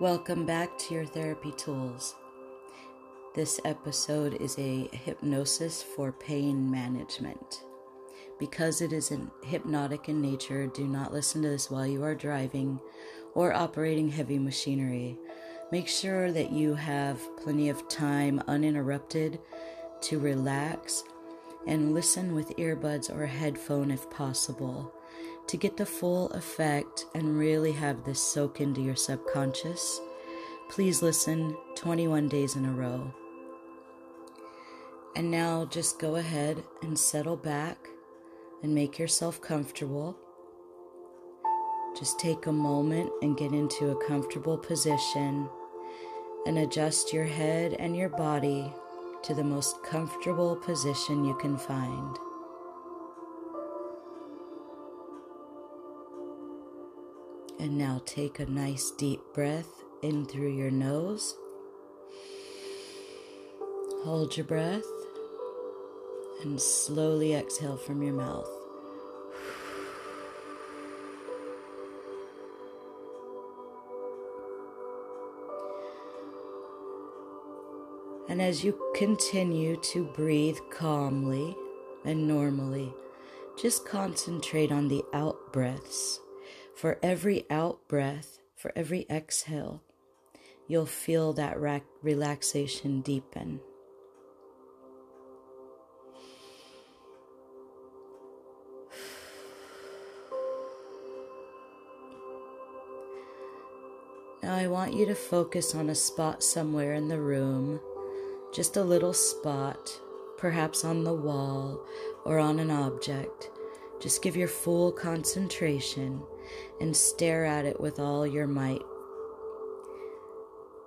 Welcome back to your therapy tools. This episode is a hypnosis for pain management. Because it is hypnotic in nature, do not listen to this while you are driving or operating heavy machinery. Make sure that you have plenty of time uninterrupted to relax and listen with earbuds or a headphone if possible to get the full effect and really have this soak into your subconscious, please listen 21 days in a row. And now just go ahead and settle back and make yourself comfortable. Just take a moment and get into a comfortable position and adjust your head and your body to the most comfortable position you can find. And now take a nice deep breath in through your nose. Hold your breath and slowly exhale from your mouth. And as you continue to breathe calmly and normally, just concentrate on the out breaths for every out breath, for every exhale, you'll feel that relaxation deepen. Now, I want you to focus on a spot somewhere in the room, just a little spot, perhaps on the wall or on an object. Just give your full concentration and stare at it with all your might.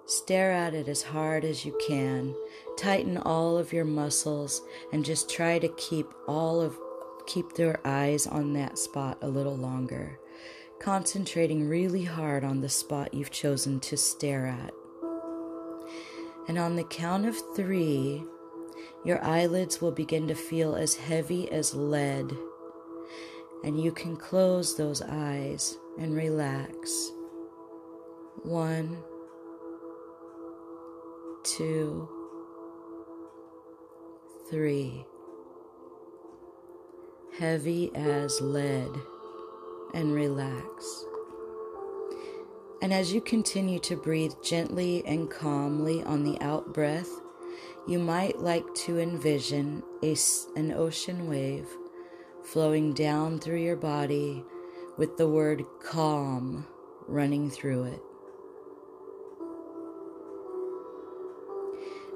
Stare at it as hard as you can. Tighten all of your muscles and just try to keep all of keep their eyes on that spot a little longer. Concentrating really hard on the spot you've chosen to stare at. And on the count of 3, your eyelids will begin to feel as heavy as lead and you can close those eyes and relax. One, two, three. Heavy as lead, and relax. And as you continue to breathe gently and calmly on the out breath, you might like to envision a, an ocean wave flowing down through your body with the word calm running through it.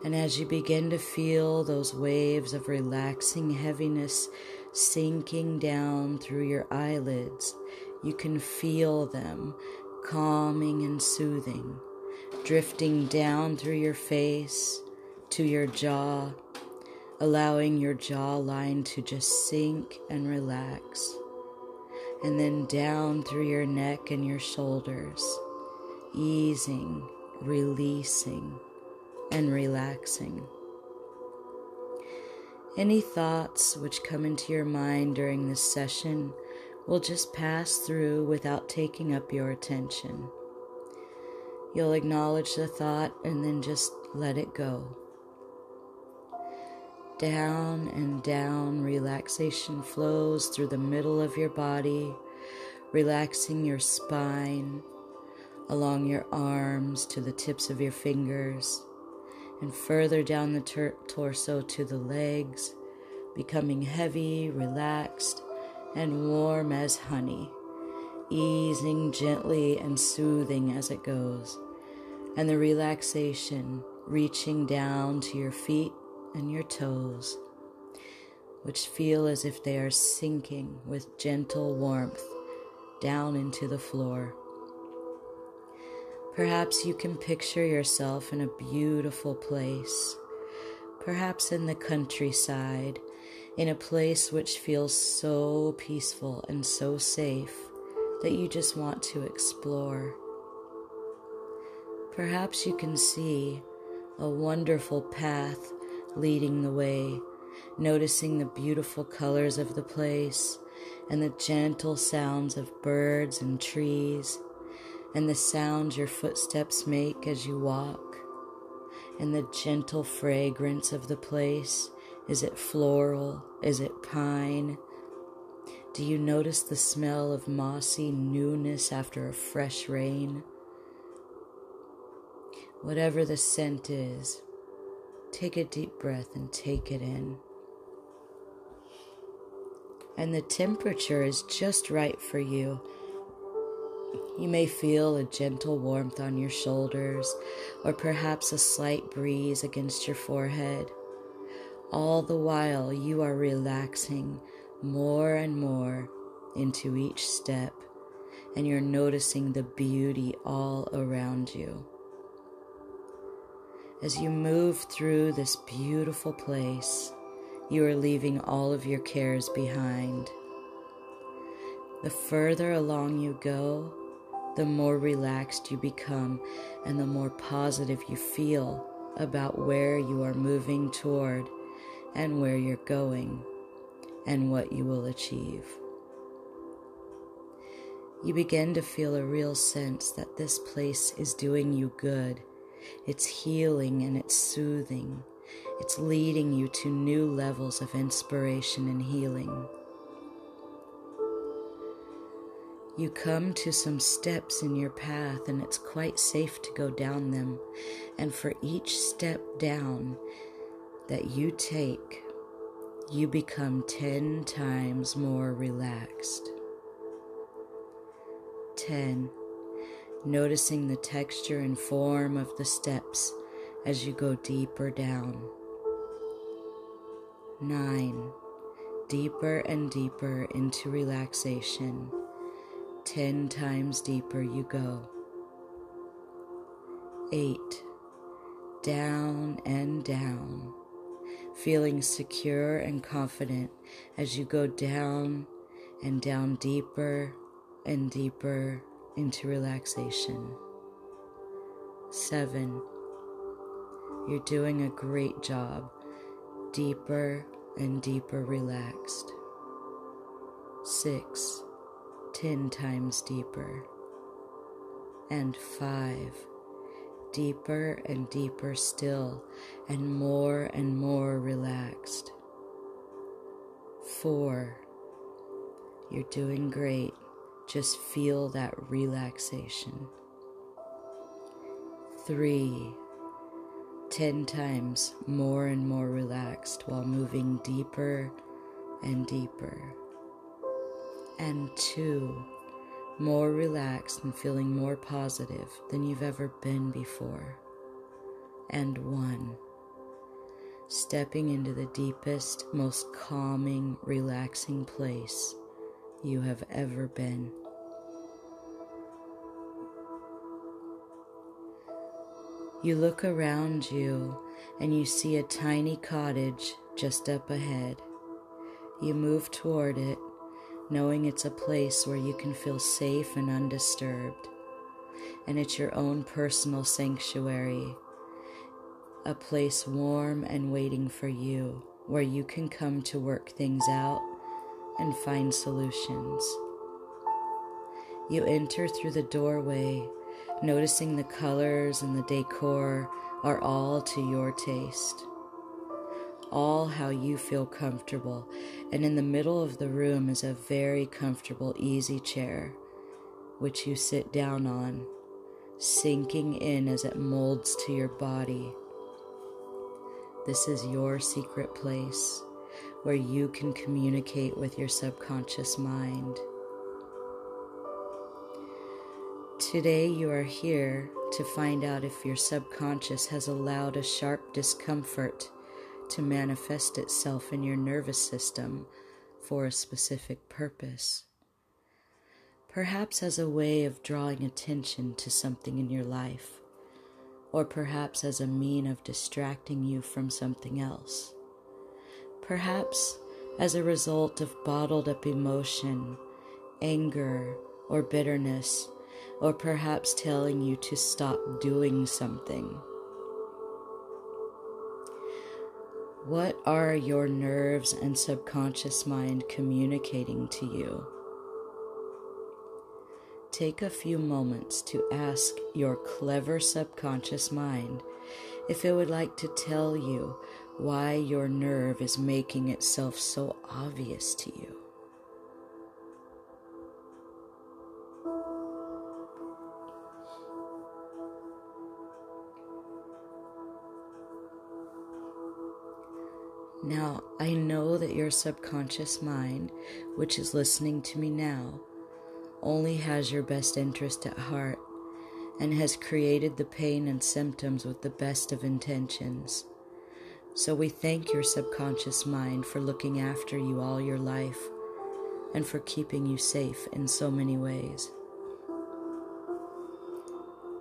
And as you begin to feel those waves of relaxing heaviness sinking down through your eyelids, you can feel them calming and soothing, drifting down through your face to your jaw allowing your jawline to just sink and relax, and then down through your neck and your shoulders, easing, releasing, and relaxing. Any thoughts which come into your mind during this session will just pass through without taking up your attention. You'll acknowledge the thought and then just let it go. Down and down, relaxation flows through the middle of your body, relaxing your spine, along your arms to the tips of your fingers, and further down the ter- torso to the legs, becoming heavy, relaxed, and warm as honey, easing gently and soothing as it goes, and the relaxation reaching down to your feet and your toes, which feel as if they are sinking with gentle warmth down into the floor. Perhaps you can picture yourself in a beautiful place, perhaps in the countryside, in a place which feels so peaceful and so safe that you just want to explore. Perhaps you can see a wonderful path leading the way, noticing the beautiful colors of the place and the gentle sounds of birds and trees, and the sound your footsteps make as you walk, and the gentle fragrance of the place. Is it floral? Is it pine? Do you notice the smell of mossy newness after a fresh rain? Whatever the scent is, take a deep breath and take it in. And the temperature is just right for you. You may feel a gentle warmth on your shoulders, or perhaps a slight breeze against your forehead. All the while, you are relaxing more and more into each step, and you're noticing the beauty all around you. As you move through this beautiful place, you are leaving all of your cares behind. The further along you go, the more relaxed you become and the more positive you feel about where you are moving toward and where you're going and what you will achieve. You begin to feel a real sense that this place is doing you good. It's healing and it's soothing. It's leading you to new levels of inspiration and healing. You come to some steps in your path, and it's quite safe to go down them. And for each step down that you take, you become 10 times more relaxed. 10. Noticing the texture and form of the steps as you go deeper down. 9. Deeper and deeper into relaxation. 10 times deeper you go. 8. Down and down feeling secure and confident as you go down and down deeper and deeper into relaxation. Seven, you're doing a great job, deeper and deeper relaxed. Six, ten times deeper. And five, deeper and deeper still, and more and more relaxed. Four, you're doing great. Just feel that relaxation. Three, ten times more and more relaxed while moving deeper and deeper. And two, more relaxed and feeling more positive than you've ever been before. And one, stepping into the deepest, most calming, relaxing place you have ever been. You look around you and you see a tiny cottage just up ahead. You move toward it knowing it's a place where you can feel safe and undisturbed. And it's your own personal sanctuary, a place warm and waiting for you, where you can come to work things out and find solutions. You enter through the doorway, noticing the colors and the decor are all to your taste all how you feel comfortable. And in the middle of the room is a very comfortable, easy chair, which you sit down on, sinking in as it molds to your body. This is your secret place where you can communicate with your subconscious mind. Today, you are here to find out if your subconscious has allowed a sharp discomfort to manifest itself in your nervous system for a specific purpose. Perhaps as a way of drawing attention to something in your life, or perhaps as a mean of distracting you from something else. Perhaps as a result of bottled up emotion, anger, or bitterness, or perhaps telling you to stop doing something. What are your nerves and subconscious mind communicating to you? take a few moments to ask your clever subconscious mind if it would like to tell you why your nerve is making itself so obvious to you. Now, I know that your subconscious mind, which is listening to me now, only has your best interest at heart and has created the pain and symptoms with the best of intentions. So we thank your subconscious mind for looking after you all your life and for keeping you safe in so many ways.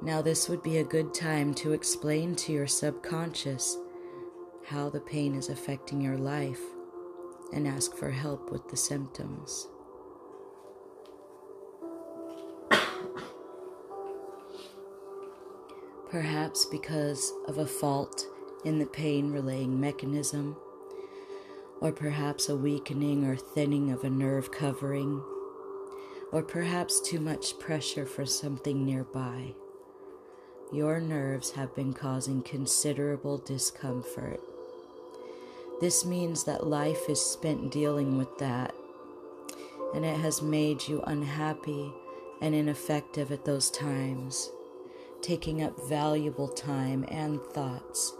Now, this would be a good time to explain to your subconscious how the pain is affecting your life and ask for help with the symptoms. Perhaps because of a fault in the pain relaying mechanism, or perhaps a weakening or thinning of a nerve covering, or perhaps too much pressure for something nearby. Your nerves have been causing considerable discomfort this means that life is spent dealing with that, and it has made you unhappy and ineffective at those times, taking up valuable time and thoughts,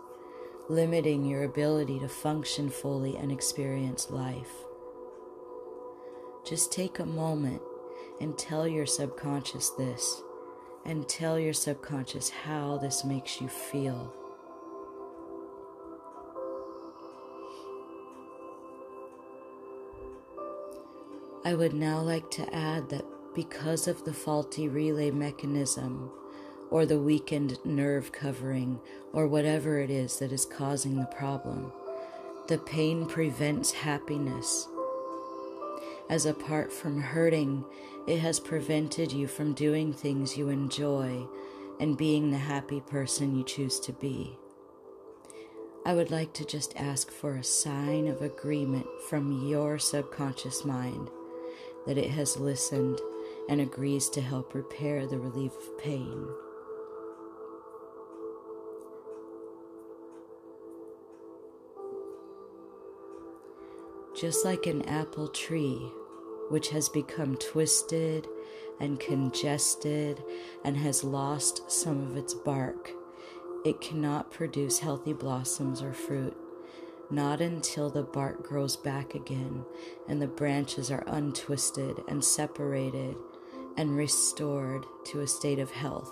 limiting your ability to function fully and experience life. Just take a moment and tell your subconscious this, and tell your subconscious how this makes you feel. I would now like to add that because of the faulty relay mechanism, or the weakened nerve covering, or whatever it is that is causing the problem, the pain prevents happiness. As apart from hurting, it has prevented you from doing things you enjoy and being the happy person you choose to be. I would like to just ask for a sign of agreement from your subconscious mind that it has listened and agrees to help repair the relief of pain. Just like an apple tree, which has become twisted and congested and has lost some of its bark, it cannot produce healthy blossoms or fruit not until the bark grows back again and the branches are untwisted and separated and restored to a state of health.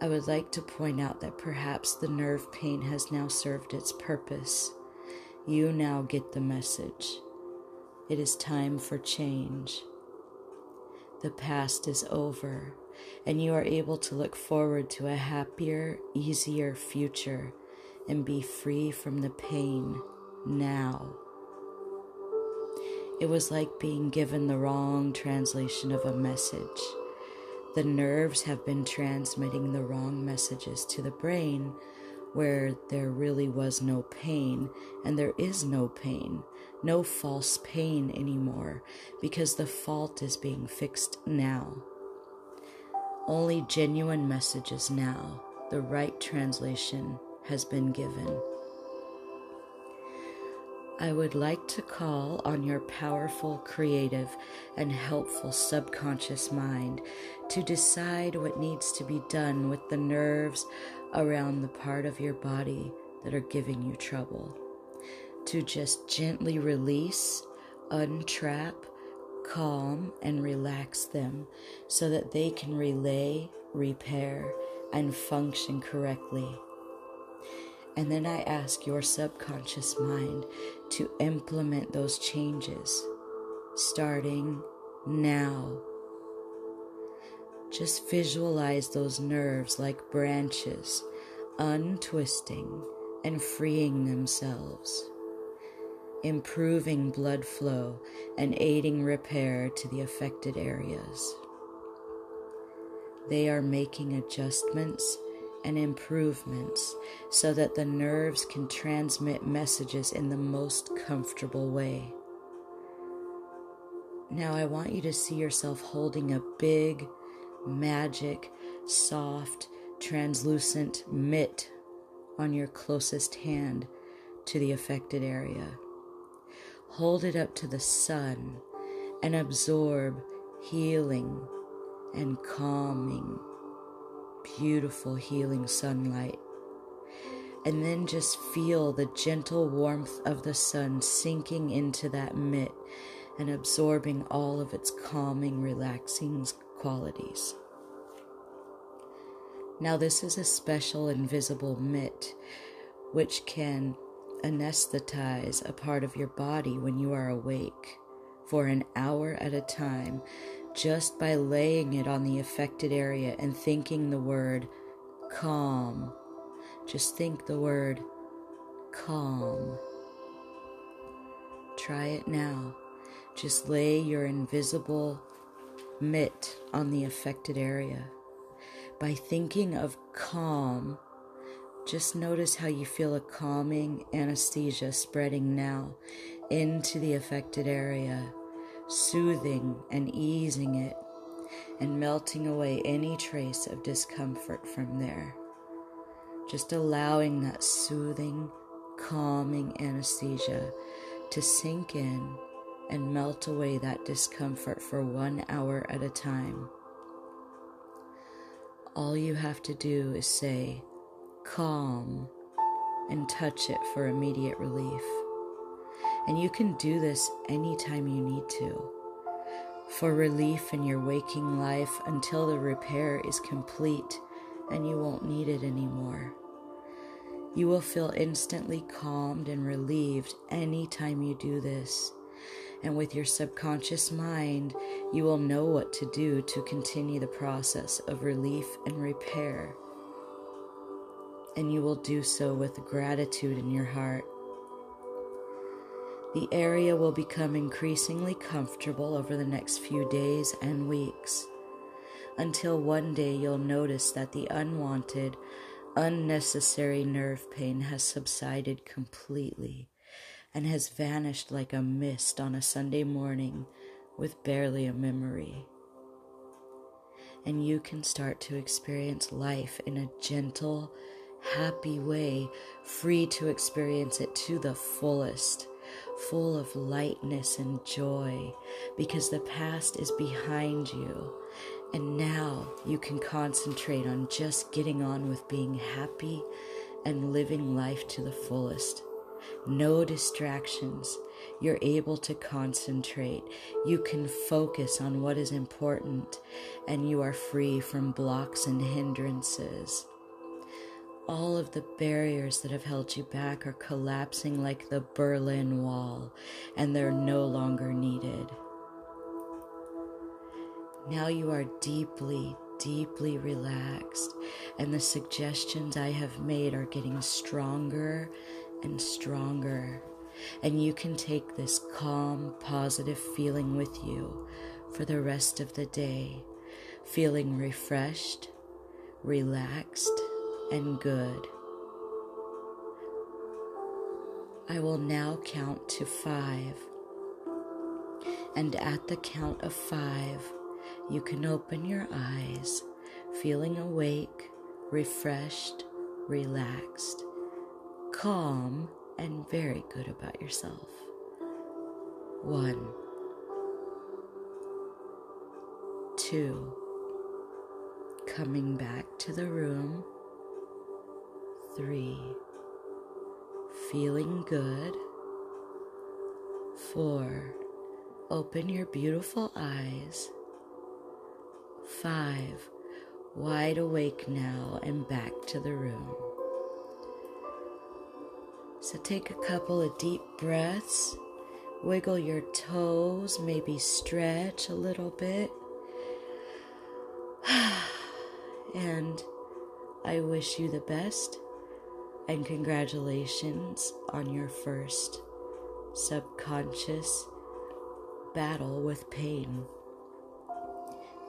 I would like to point out that perhaps the nerve pain has now served its purpose. You now get the message. It is time for change. The past is over, and you are able to look forward to a happier, easier future and be free from the pain now. It was like being given the wrong translation of a message. The nerves have been transmitting the wrong messages to the brain where there really was no pain, and there is no pain, no false pain anymore, because the fault is being fixed now. Only genuine messages now, the right translation has been given. I would like to call on your powerful, creative, and helpful subconscious mind to decide what needs to be done with the nerves around the part of your body that are giving you trouble. To just gently release, untrap, calm, and relax them so that they can relay, repair, and function correctly. And then I ask your subconscious mind to implement those changes starting now. Just visualize those nerves like branches untwisting and freeing themselves, improving blood flow and aiding repair to the affected areas. They are making adjustments and improvements so that the nerves can transmit messages in the most comfortable way. Now I want you to see yourself holding a big, magic, soft, translucent mitt on your closest hand to the affected area. Hold it up to the sun and absorb healing and calming, beautiful healing sunlight. And then just feel the gentle warmth of the sun sinking into that mitt and absorbing all of its calming, relaxing qualities. Now, this is a special invisible mitt which can anesthetize a part of your body when you are awake for an hour at a time just by laying it on the affected area and thinking the word calm. Just think the word calm. Try it now. Just lay your invisible mitt on the affected area. By thinking of calm, just notice how you feel a calming anesthesia spreading now into the affected area, soothing and easing it, and melting away any trace of discomfort from there. Just allowing that soothing, calming anesthesia to sink in and melt away that discomfort for one hour at a time. All you have to do is say, calm, and touch it for immediate relief. And you can do this anytime you need to. For relief in your waking life until the repair is complete and you won't need it anymore. You will feel instantly calmed and relieved anytime you do this. And with your subconscious mind, you will know what to do to continue the process of relief and repair. And you will do so with gratitude in your heart. The area will become increasingly comfortable over the next few days and weeks until one day you'll notice that the unwanted, unnecessary nerve pain has subsided completely and has vanished like a mist on a Sunday morning with barely a memory. And you can start to experience life in a gentle, happy way, free to experience it to the fullest full of lightness and joy because the past is behind you. And now you can concentrate on just getting on with being happy and living life to the fullest. No distractions. You're able to concentrate. You can focus on what is important, and you are free from blocks and hindrances. All of the barriers that have held you back are collapsing like the Berlin Wall, and they're no longer needed. Now you are deeply, deeply relaxed, and the suggestions I have made are getting stronger and stronger. And you can take this calm, positive feeling with you for the rest of the day, feeling refreshed, relaxed, and good. I will now count to five. And at the count of five, you can open your eyes, feeling awake, refreshed, relaxed, calm, and very good about yourself. One, two, coming back to the room three, feeling good. Four, open your beautiful eyes. Five, wide awake now and back to the room. So take a couple of deep breaths, wiggle your toes, maybe stretch a little bit. and I wish you the best and congratulations on your first subconscious battle with pain.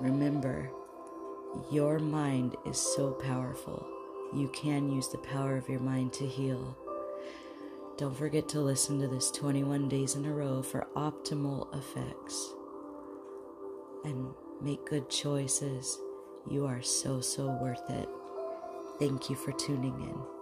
Remember, your mind is so powerful. You can use the power of your mind to heal. Don't forget to listen to this 21 days in a row for optimal effects. and make good choices. You are so, so worth it. Thank you for tuning in.